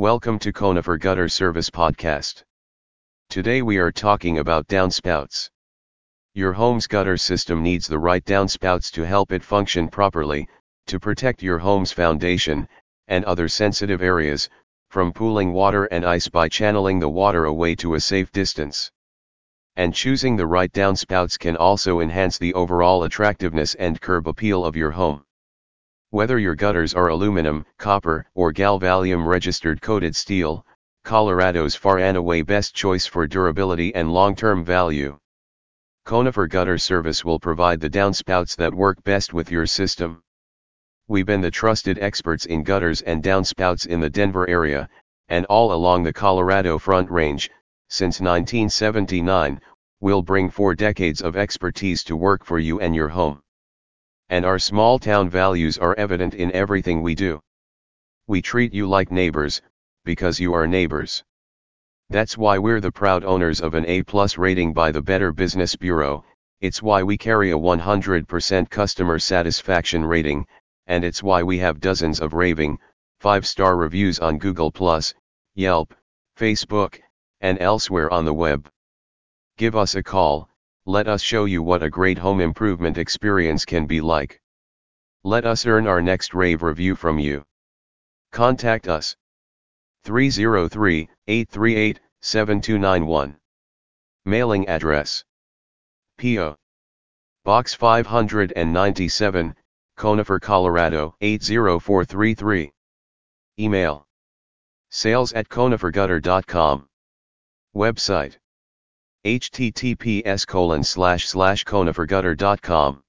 Welcome to Conifer Gutter Service Podcast. Today we are talking about downspouts. Your home's gutter system needs the right downspouts to help it function properly, to protect your home's foundation, and other sensitive areas, from pooling water and ice by channeling the water away to a safe distance. And choosing the right downspouts can also enhance the overall attractiveness and curb appeal of your home. Whether your gutters are aluminum, copper, or Galvalume registered coated steel, Colorado's far and away best choice for durability and long-term value. Conifer Gutter Service will provide the downspouts that work best with your system. We've been the trusted experts in gutters and downspouts in the Denver area, and all along the Colorado Front Range, since 1979, we'll bring four decades of expertise to work for you and your home and our small town values are evident in everything we do. We treat you like neighbors, because you are neighbors. That's why we're the proud owners of an A-plus rating by the Better Business Bureau, it's why we carry a 100% customer satisfaction rating, and it's why we have dozens of raving, 5-star reviews on Google+, Yelp, Facebook, and elsewhere on the web. Give us a call, let us show you what a great home improvement experience can be like. Let us earn our next rave review from you. Contact us. 303-838-7291. Mailing address. P.O. Box 597, Conifer, Colorado 80433. Email. Sales at conifergutter.com. Website https colon slash slash conifergutter.com